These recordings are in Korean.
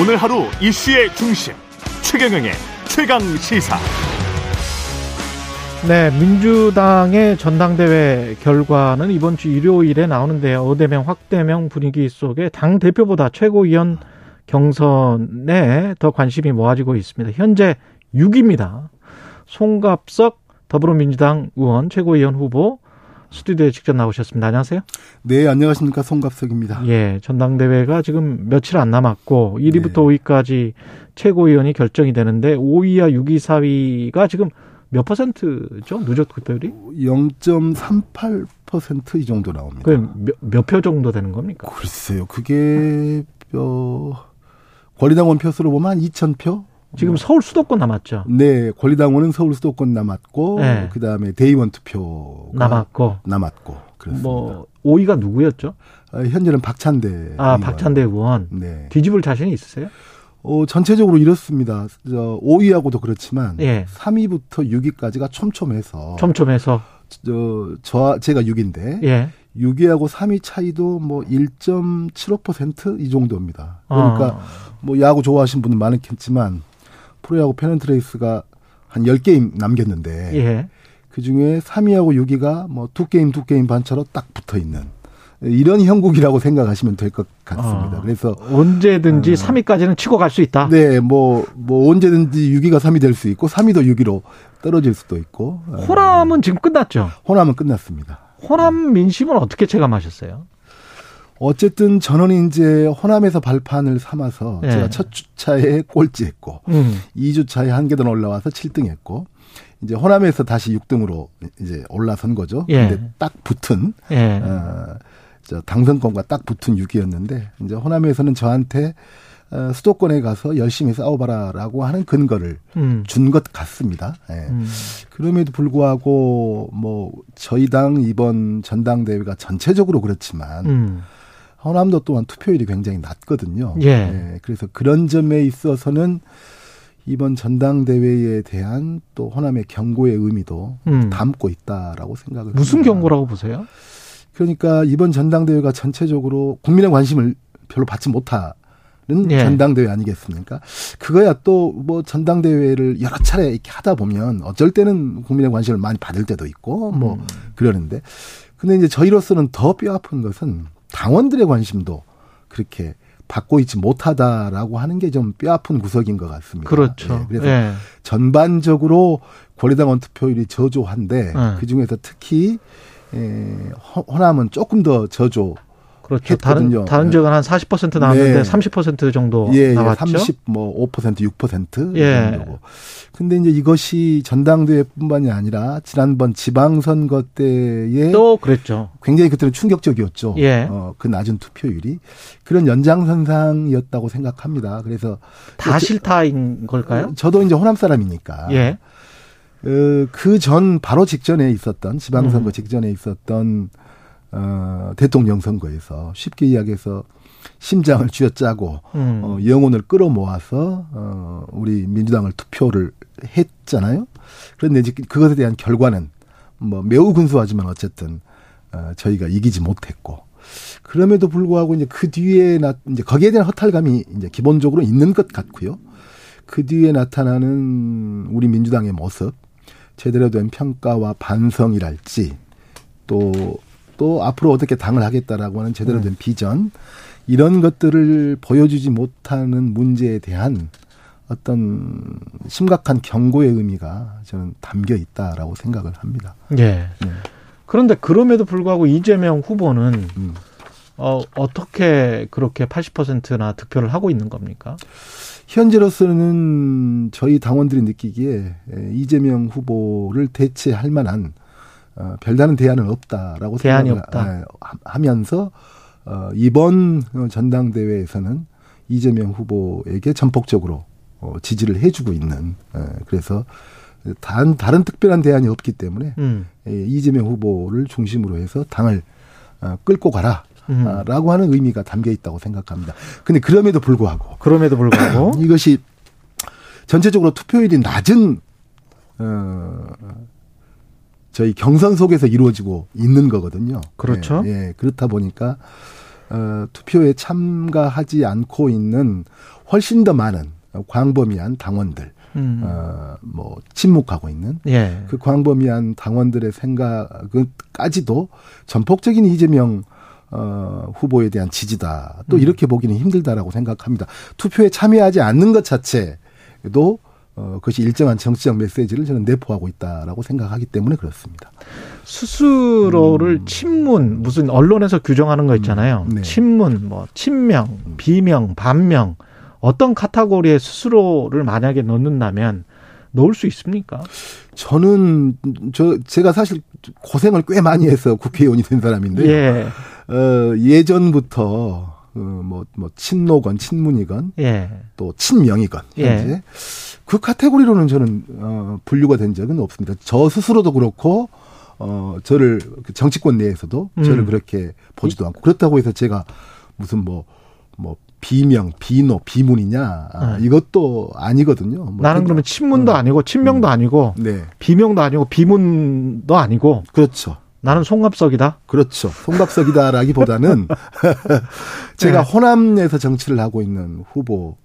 오늘 하루 이슈의 중심 최경영의 최강 시사. 네, 민주당의 전당대회 결과는 이번 주 일요일에 나오는데요. 어대명 확대명 분위기 속에 당 대표보다 최고위원 경선에 더 관심이 모아지고 있습니다. 현재 6위입니다. 송갑석 더불어민주당 의원 최고위원 후보 스튜디오에 직접 나오셨습니다. 안녕하세요. 네, 안녕하십니까. 송갑석입니다. 예, 전당대회가 지금 며칠 안 남았고 1위부터 네. 5위까지 최고위원이 결정이 되는데 5위와 6위, 4위가 지금 몇 퍼센트죠? 누적 득표율이? 0.38%이 정도 나옵니다. 그몇 표 정도 되는 겁니까? 글쎄요. 그게 어 권리당원 표수로 보면 한 2,000표? 지금 서울 수도권 남았죠. 네, 권리당원은 서울 수도권 남았고 네. 그다음에 대의원 투표 남았고 남았고 그렇습니다. 뭐 5위가 누구였죠? 어, 현재는 박찬대 아, 의원. 박찬대 의원. 네. 뒤집을 자신이 있으세요? 어, 전체적으로 이렇습니다. 저 5위하고도 그렇지만 예. 3위부터 6위까지가 촘촘해서 촘촘해서 저, 저 제가 6위인데 예. 6위하고 3위 차이도 뭐 1.75%이 정도입니다. 그러니까 아. 뭐 야구 좋아하시는 분은 많겠지만 프로야구 페넌트레이스가 한 10게임 남겼는데 예. 그중에 3위하고 6위가 뭐 두 게임 두 게임 반차로 딱 붙어 있는 이런 형국이라고 생각하시면 될 것 같습니다. 아, 그래서 언제든지 어, 3위까지는 치고 갈 수 있다. 네, 뭐뭐 뭐 언제든지 6위가 3위 될 수 있고 3위도 6위로 떨어질 수도 있고. 호남은 지금 끝났죠. 호남은 끝났습니다. 호남 민심은 어떻게 체감하셨어요? 어쨌든 전원이 이제 호남에서 발판을 삼아서 네. 제가 첫 주차에 꼴찌했고 음. 2주차에 한 계단 올라와서 7등했고 이제 호남에서 다시 6등으로 이제 올라선 거죠. 예. 근데 딱 붙은 예. 어, 저 당선권과 딱 붙은 6위였는데 이제 호남에서는 저한테 어, 수도권에 가서 열심히 싸워봐라라고 하는 근거를 음. 준것 같습니다. 예. 음. 그럼에도 불구하고 뭐 저희 당 이번 전당대회가 전체적으로 그렇지만 음. 호남도 또한 투표율이 굉장히 낮거든요. 예. 예. 그래서 그런 점에 있어서는 이번 전당대회에 대한 또 호남의 경고의 의미도 음. 담고 있다라고 생각을 무슨 합니다. 경고라고 보세요? 그러니까 이번 전당대회가 전체적으로 국민의 관심을 별로 받지 못하는 예. 전당대회 아니겠습니까? 그거야 또 뭐 전당대회를 여러 차례 이렇게 하다 보면 어쩔 때는 국민의 관심을 많이 받을 때도 있고 뭐 음. 그러는데 근데 이제 저희로서는 더 뼈아픈 것은 당원들의 관심도 그렇게 받고 있지 못하다라고 하는 게 좀 뼈아픈 구석인 것 같습니다. 그렇죠. 네, 그래서 네. 전반적으로 권리당 원 투표율이 저조한데 네. 그 중에서 특히 에, 호남은 조금 더 저조 그렇죠. 다른 다른 지역은 한 40% 나왔는데 네. 30% 정도 예, 나왔죠. 30, 뭐 5%, 6% 예. 정도고. 근데 이제 이것이 전당대회뿐만이 아니라 지난번 지방선거 때에 또 그랬죠. 굉장히 그때는 충격적이었죠. 예. 어, 그 낮은 투표율이 그런 연장선상이었다고 생각합니다. 그래서 다 실타인 걸까요? 저도 이제 호남 사람이니까. 예. 어, 그전 바로 직전에 있었던 지방선거 음. 직전에 있었던 어, 대통령 선거에서 쉽게 이야기해서 심장을 쥐어짜고 음. 어, 영혼을 끌어모아서 어, 우리 민주당을 투표를 했잖아요. 그런데 이제 그것에 대한 결과는 뭐 매우 근소하지만 어쨌든 어, 저희가 이기지 못했고 그럼에도 불구하고 이제 그 뒤에 나 이제 거기에 대한 허탈감이 이제 기본적으로 있는 것 같고요. 그 뒤에 나타나는 우리 민주당의 모습, 제대로 된 평가와 반성이랄지 또 또 앞으로 어떻게 당을 하겠다라고 하는 제대로 된 음. 비전 이런 것들을 보여주지 못하는 문제에 대한 어떤 심각한 경고의 의미가 저는 담겨 있다라고 생각을 합니다. 예. 네. 그런데 그럼에도 불구하고 이재명 후보는 음. 어, 어떻게 그렇게 80%나 득표를 하고 있는 겁니까? 현재로서는 저희 당원들이 느끼기에 이재명 후보를 대체할 만한 어, 별다른 대안은 없다라고 대안이 없다. 예, 하면서 어, 이번 전당대회에서는 이재명 후보에게 전폭적으로 어, 지지를 해주고 있는 예, 그래서 단 다른 특별한 대안이 없기 때문에 음. 예, 이재명 후보를 중심으로 해서 당을 어, 끌고 가라. 음. 라고 하는 의미가 담겨 있다고 생각합니다. 근데 그럼에도 불구하고 그럼에도 불구하고 이것이 전체적으로 투표율이 낮은 어 저희 경선 속에서 이루어지고 있는 거거든요. 그렇죠. 예, 예. 그렇다 보니까 어, 투표에 참가하지 않고 있는 훨씬 더 많은 광범위한 당원들, 음. 어, 뭐, 침묵하고 있는 예. 그 광범위한 당원들의 생각까지도 전폭적인 이재명 어, 후보에 대한 지지다. 또 음. 이렇게 보기는 힘들다라고 생각합니다. 투표에 참여하지 않는 것 자체도 어, 그것이 일정한 정치적 메시지를 저는 내포하고 있다라고 생각하기 때문에 그렇습니다. 스스로를 음. 친문, 무슨 언론에서 규정하는 거 있잖아요. 음. 네. 친문, 뭐, 친명, 음. 비명, 반명, 어떤 카테고리에 스스로를 만약에 넣는다면 넣을 수 있습니까? 저는, 저, 제가 사실 고생을 꽤 많이 해서 국회의원이 된 사람인데, 예. 어, 예전부터, 어, 뭐, 뭐, 친노건, 친문이건, 예. 또 친명이건, 예. 현재. 예. 그 카테고리로는 저는 어 분류가 된 적은 없습니다. 저 스스로도 그렇고 어 저를 그 정치권 내에서도 음. 저를 그렇게 보지도 않고 그렇다고 해서 제가 무슨 뭐뭐 뭐 비명, 비노, 비문이냐 아, 네. 이것도 아니거든요. 뭐 나는 그러면 친문도 어. 아니고 친명도 음. 아니고 네. 비명도 아니고 비문도 아니고 그렇죠. 나는 송갑석이다. 그렇죠. 송갑석이다라기보다는 제가 네. 호남에서 정치를 하고 있는 후보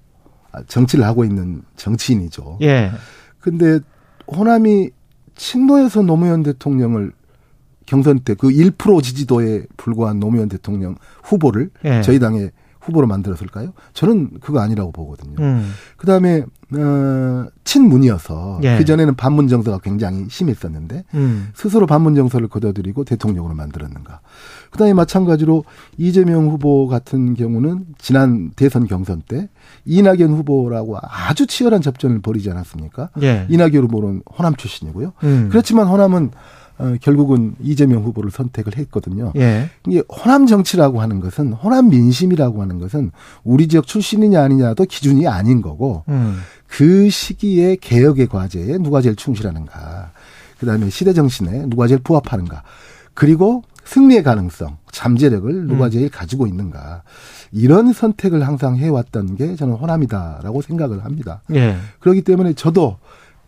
정치를 하고 있는 정치인이죠. 예. 근데 호남이 친노에서 노무현 대통령을 경선 때 그 1% 지지도에 불과한 노무현 대통령 후보를 예. 저희 당의 후보로 만들었을까요? 저는 그거 아니라고 보거든요. 음. 그다음에 어 친문이어서 예. 그 전에는 반문 정서가 굉장히 심했었는데 음. 스스로 반문 정서를 거둬들이고 대통령으로 만들었는가. 그다음에 마찬가지로 이재명 후보 같은 경우는 지난 대선 경선 때 이낙연 후보라고 아주 치열한 접전을 벌이지 않았습니까? 예. 이낙연 후보는 호남 출신이고요. 음. 그렇지만 호남은 어, 결국은 이재명 후보를 선택을 했거든요. 예. 이게 호남 정치라고 하는 것은 호남 민심이라고 하는 것은 우리 지역 출신이냐 아니냐도 기준이 아닌 거고 음. 그 시기에 개혁의 과제에 누가 제일 충실하는가. 그 다음에 시대 정신에 누가 제일 부합하는가. 그리고 승리의 가능성, 잠재력을 누가 음. 제일 가지고 있는가. 이런 선택을 항상 해왔던 게 저는 호남이다라고 생각을 합니다. 예. 그렇기 때문에 저도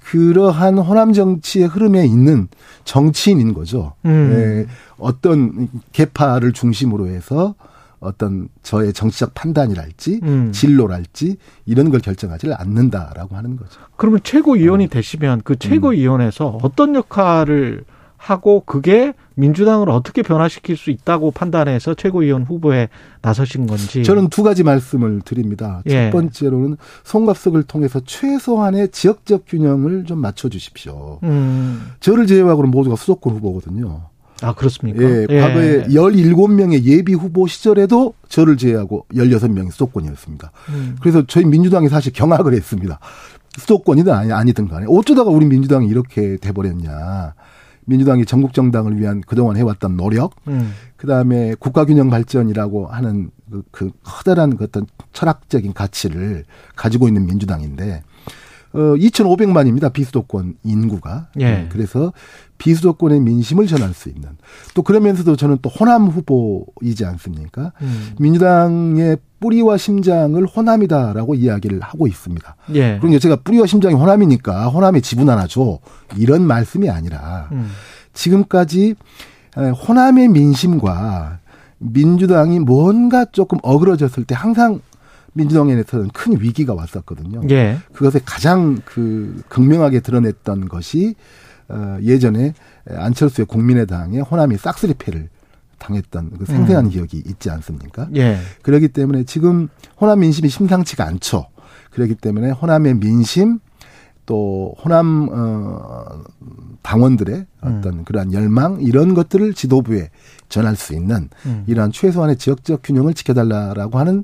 그러한 호남 정치의 흐름에 있는 정치인인 거죠. 음. 예, 어떤 개파를 중심으로 해서 어떤 저의 정치적 판단이랄지 음. 진로랄지 이런 걸 결정하지를 않는다라고 하는 거죠. 그러면 최고위원이 어. 되시면 그 최고위원회에서 음. 어떤 역할을 하고 그게 민주당을 어떻게 변화시킬 수 있다고 판단해서 최고위원 후보에 나서신 건지 저는 두 가지 말씀을 드립니다. 예. 첫 번째로는 송갑석을 통해서 최소한의 지역적 균형을 좀 맞춰 주십시오. 음. 저를 제외하고는 모두가 수도권 후보거든요. 아, 그렇습니까? 예, 예. 과거에 17명의 예비 후보 시절에도 저를 제외하고 16명이 수도권이었습니다. 음. 그래서 저희 민주당이 사실 경악을 했습니다. 수도권이든 아니, 아니든 간에 어쩌다가 우리 민주당이 이렇게 돼버렸냐. 민주당이 전국 정당을 위한 그동안 해왔던 노력, 음. 그 다음에 국가균형 발전이라고 하는 그, 그 커다란 그 어떤 철학적인 가치를 가지고 있는 민주당인데, 어, 2,500만입니다. 비수도권 인구가. 예. 네, 그래서 비수도권의 민심을 전할 수 있는. 또 그러면서도 저는 또 호남 후보이지 않습니까? 음. 민주당의 뿌리와 심장을 호남이다라고 이야기를 하고 있습니다. 예. 그럼 제가 뿌리와 심장이 호남이니까 호남에 지분 하나 줘. 이런 말씀이 아니라 음. 지금까지 호남의 민심과 민주당이 뭔가 조금 어그러졌을 때 항상 민주당에서는 큰 위기가 왔었거든요. 예. 그것에 가장 그 극명하게 드러냈던 것이 어 예전에 안철수의 국민의당의 호남이 싹쓸이 패를 당했던 그 생생한 음. 기억이 있지 않습니까? 예. 그렇기 때문에 지금 호남 민심이 심상치가 않죠. 그렇기 때문에 호남의 민심 또 호남 어 당원들의 어떤 음. 그러한 열망 이런 것들을 지도부에 전할 수 있는 음. 이러한 최소한의 지역적 균형을 지켜달라라고 하는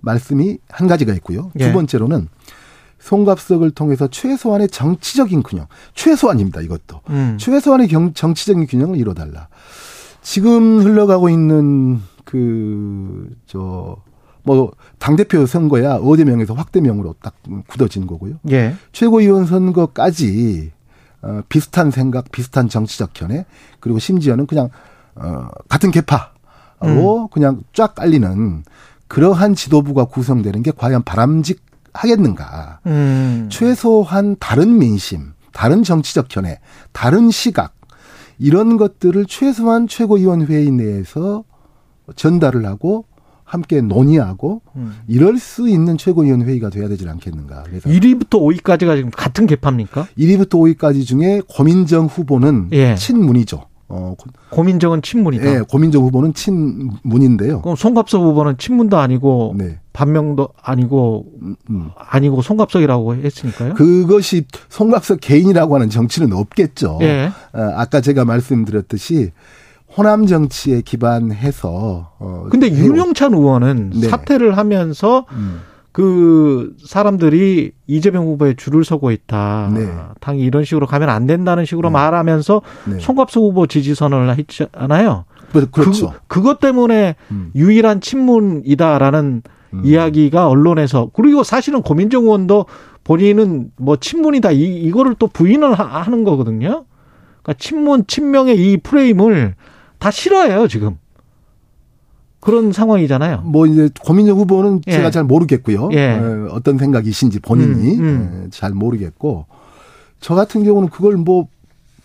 말씀이 한 가지가 있고요. 예. 두 번째로는 송갑석을 통해서 최소한의 정치적인 균형, 최소한입니다. 이것도 음. 최소한의 경, 정치적인 균형을 이뤄달라. 지금 흘러가고 있는 그 저 뭐 당 대표 선거야 어대명에서 확대명으로 딱 굳어진 거고요. 예. 최고위원 선거까지 어 비슷한 생각, 비슷한 정치적 견해 그리고 심지어는 그냥 어 같은 개파로 음. 그냥 쫙 깔리는 그러한 지도부가 구성되는 게 과연 바람직 하겠는가. 음. 최소한 다른 민심, 다른 정치적 견해, 다른 시각, 이런 것들을 최소한 최고위원 회의 내에서 전달을 하고 함께 논의하고 음. 이럴 수 있는 최고위원 회의가 돼야 되지 않겠는가. 그래서 1위부터 5위까지가 지금 같은 개파입니까? 1위부터 5위까지 중에 고민정 후보는 예. 친문이죠. 어, 고민정은 친문이다. 예, 고민정 후보는 친문인데요. 그럼 송갑석 후보는 친문도 아니고 네. 반명도 아니고 음, 음. 아니고 송갑석이라고 했으니까요. 그것이 송갑석 개인이라고 하는 정치는 없겠죠. 예. 어, 아까 제가 말씀드렸듯이 호남 정치에 기반해서 어 근데 윤영찬 의원은 네. 사퇴를 하면서 음. 그 사람들이 이재명 후보에 줄을 서고 있다. 네. 당이 이런 식으로 가면 안 된다는 식으로 네. 말하면서 네. 송갑수 후보 지지선을 했잖아요. 그렇죠. 그, 것 때문에 음. 유일한 친문이다라는 음. 이야기가 언론에서 그리고 사실은 고민정 의원도 본인은 뭐 친문이다 이 이거를 또 부인을 하는 거거든요. 그러니까 친문 친명의 이 프레임을 다 싫어해요 지금. 그런 상황이잖아요. 뭐 이제 고민정 후보는 예. 제가 잘 모르겠고요. 예. 어, 어떤 생각이신지 본인이 음, 음. 예, 잘 모르겠고 저 같은 경우는 그걸 뭐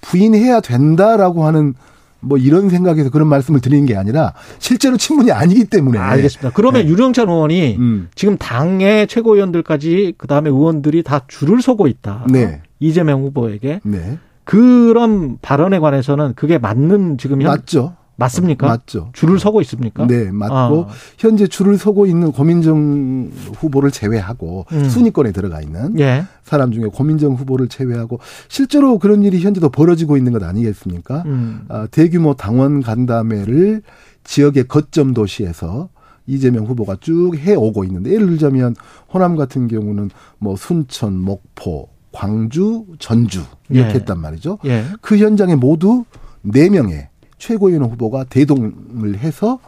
부인해야 된다라고 하는 뭐 이런 생각에서 그런 말씀을 드리는 게 아니라 실제로 친문이 아니기 때문에. 알겠습니다. 그러면 네. 유영찬 의원이 음. 지금 당의 최고위원들까지 그다음에 의원들이 다 줄을 서고 있다. 네. 이재명 후보에게. 네. 그런 발언에 관해서는 그게 맞는 지금 현, 맞죠. 맞습니까? 맞죠. 줄을 서고 있습니까? 네, 맞고 아. 현재 줄을 서고 있는 고민정 후보를 제외하고 음. 순위권에 들어가 있는 예. 사람 중에 고민정 후보를 제외하고 실제로 그런 일이 현재도 벌어지고 있는 것 아니겠습니까? 음. 아, 대규모 당원 간담회를 지역의 거점 도시에서 이재명 후보가 쭉 해오고 있는데 예를 들자면 호남 같은 경우는 뭐 순천, 목포, 광주, 전주 이렇게 예. 했단 말이죠. 예. 그 현장에 모두 4명의 최고위원 후보가 대동을 해서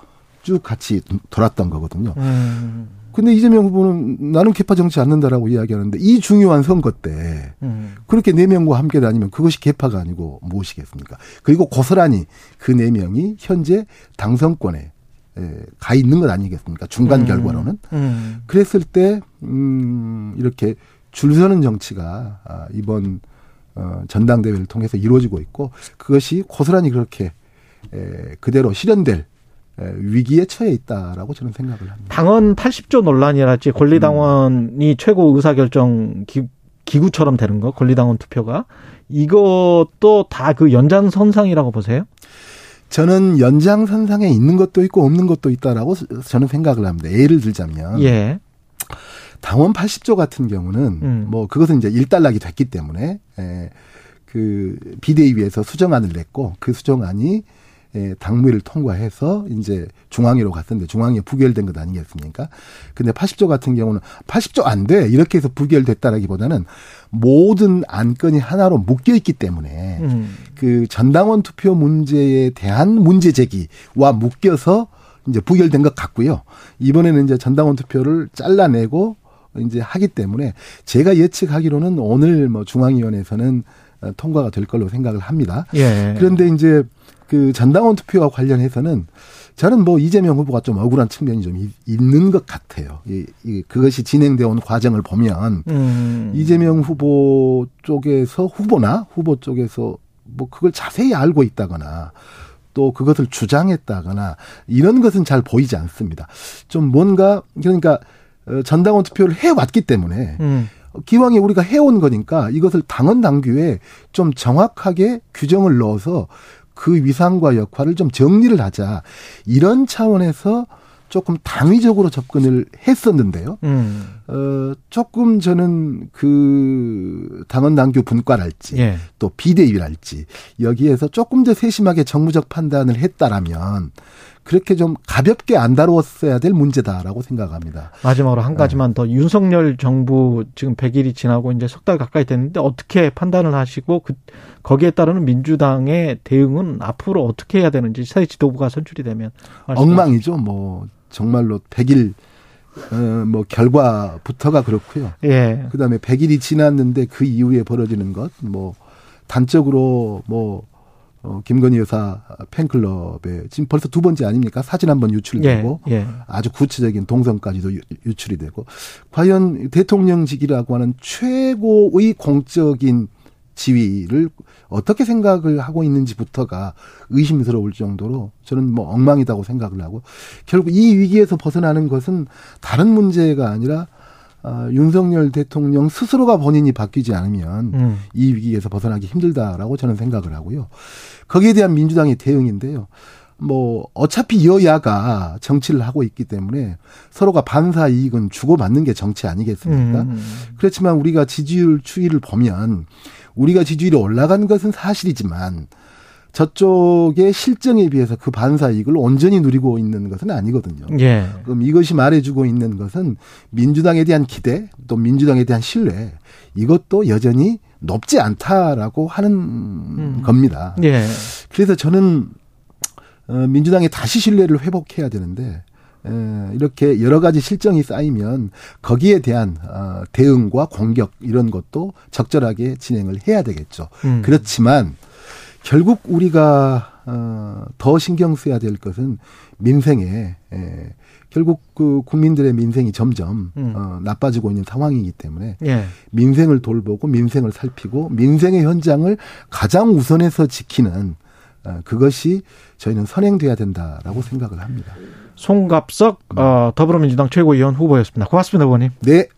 쭉 같이 돌았던 거거든요. 음. 근데 이재명 후보는 나는 개파 정치 않는다라고 이야기하는데 이 중요한 선거 때 음. 그렇게 네 명과 함께 다니면 그것이 개파가 아니고 무엇이겠습니까? 그리고 고스란히 그 네 명이 현재 당선권에 가 있는 것 아니겠습니까? 중간 음. 결과로는. 음. 그랬을 때, 음, 이렇게 줄 서는 정치가 아, 이번 어, 전당대회를 통해서 이루어지고 있고 그것이 고스란히 그렇게 에, 그대로 실현될 에, 위기에 처해 있다라고 저는 생각을 합니다. 당헌 80조 논란이랄지 권리당원이 음. 최고 의사결정 기, 기구처럼 되는 거 권리당원 투표가 이것도 다 그 연장선상이라고 보세요? 저는 연장선상에 있는 것도 있고 없는 것도 있다라고 저는 생각을 합니다. 예를 들자면 예. 당원 80조 같은 경우는 음. 뭐 그것은 이제 일단락이 됐기 때문에 에, 그 비대위에서 수정안을 냈고 그 수정안이 예, 당무위를 통과해서 이제 중앙위로 갔었는데 중앙위에 부결된 것 아니겠습니까? 근데 80조 같은 경우는 80조 안 돼. 이렇게 해서 부결됐다라기보다는 모든 안건이 하나로 묶여 있기 때문에 음. 그 전당원 투표 문제에 대한 문제 제기와 묶여서 이제 부결된 것 같고요. 이번에는 이제 전당원 투표를 잘라내고 이제 하기 때문에 제가 예측하기로는 오늘 뭐 중앙위원회에서는 통과가 될 걸로 생각을 합니다. 예. 그런데 이제 그 전당원 투표와 관련해서는 저는 뭐 이재명 후보가 좀 억울한 측면이 좀 있는 것 같아요. 이, 이 그것이 진행되어 온 과정을 보면 음. 이재명 후보 쪽에서 후보나 후보 쪽에서 뭐 그걸 자세히 알고 있다거나 또 그것을 주장했다거나 이런 것은 잘 보이지 않습니다. 좀 뭔가 그러니까 어, 전당원 투표를 해왔기 때문에 음. 기왕에 우리가 해온 거니까 이것을 당헌 당규에 좀 정확하게 규정을 넣어서 그 위상과 역할을 좀 정리를 하자. 이런 차원에서 조금 당위적으로 접근을 했었는데요. 음. 어, 조금 저는 그 당헌 당규 분과랄지 예. 또 비대위랄지 여기에서 조금 더 세심하게 정무적 판단을 했다라면 그렇게 좀 가볍게 안 다루었어야 될 문제다라고 생각합니다. 마지막으로 한 가지만 네. 더 윤석열 정부 지금 100일이 지나고 이제 석 달 가까이 됐는데 어떻게 판단을 하시고 그 거기에 따르는 민주당의 대응은 앞으로 어떻게 해야 되는지 새 지도부가 선출이 되면 엉망이죠. 뭐 정말로 100일 어, 뭐 결과부터가 그렇고요. 예. 그다음에 100일이 지났는데 그 이후에 벌어지는 것 뭐 단적으로 뭐 어, 김건희 여사 팬클럽에 지금 벌써 두 번째 아닙니까? 사진 한 번 유출되고 예, 예. 아주 구체적인 동선까지도 유, 출이 되고 과연 대통령직이라고 하는 최고의 공적인 지위를 어떻게 생각을 하고 있는지부터가 의심스러울 정도로 저는 뭐 엉망이다고 생각을 하고 결국 이 위기에서 벗어나는 것은 다른 문제가 아니라 어, 윤석열 대통령 스스로가 본인이 바뀌지 않으면 음. 이 위기에서 벗어나기 힘들다라고 저는 생각을 하고요. 거기에 대한 민주당의 대응인데요. 뭐 어차피 여야가 정치를 하고 있기 때문에 서로가 반사 이익은 주고받는 게 정치 아니겠습니까? 음. 그렇지만 우리가 지지율 추이를 보면 우리가 지지율이 올라간 것은 사실이지만 저쪽의 실정에 비해서 그 반사 이익을 온전히 누리고 있는 것은 아니거든요. 예. 그럼 이것이 말해주고 있는 것은 민주당에 대한 기대 또 민주당에 대한 신뢰 이것도 여전히 높지 않다라고 하는 음. 겁니다. 예. 그래서 저는 어, 민주당이 다시 신뢰를 회복해야 되는데 이렇게 여러 가지 실정이 쌓이면 거기에 대한 어, 대응과 공격 이런 것도 적절하게 진행을 해야 되겠죠. 음. 그렇지만 결국 우리가 어, 더 신경 써야 될 것은 민생에 결국 그 국민들의 민생이 점점 음. 어, 나빠지고 있는 상황이기 때문에 예. 민생을 돌보고 민생을 살피고 민생의 현장을 가장 우선해서 지키는 어, 그것이 저희는 선행돼야 된다라고 생각을 합니다. 송갑석 어, 더불어민주당 최고위원 후보였습니다. 고맙습니다, 의원님. 네.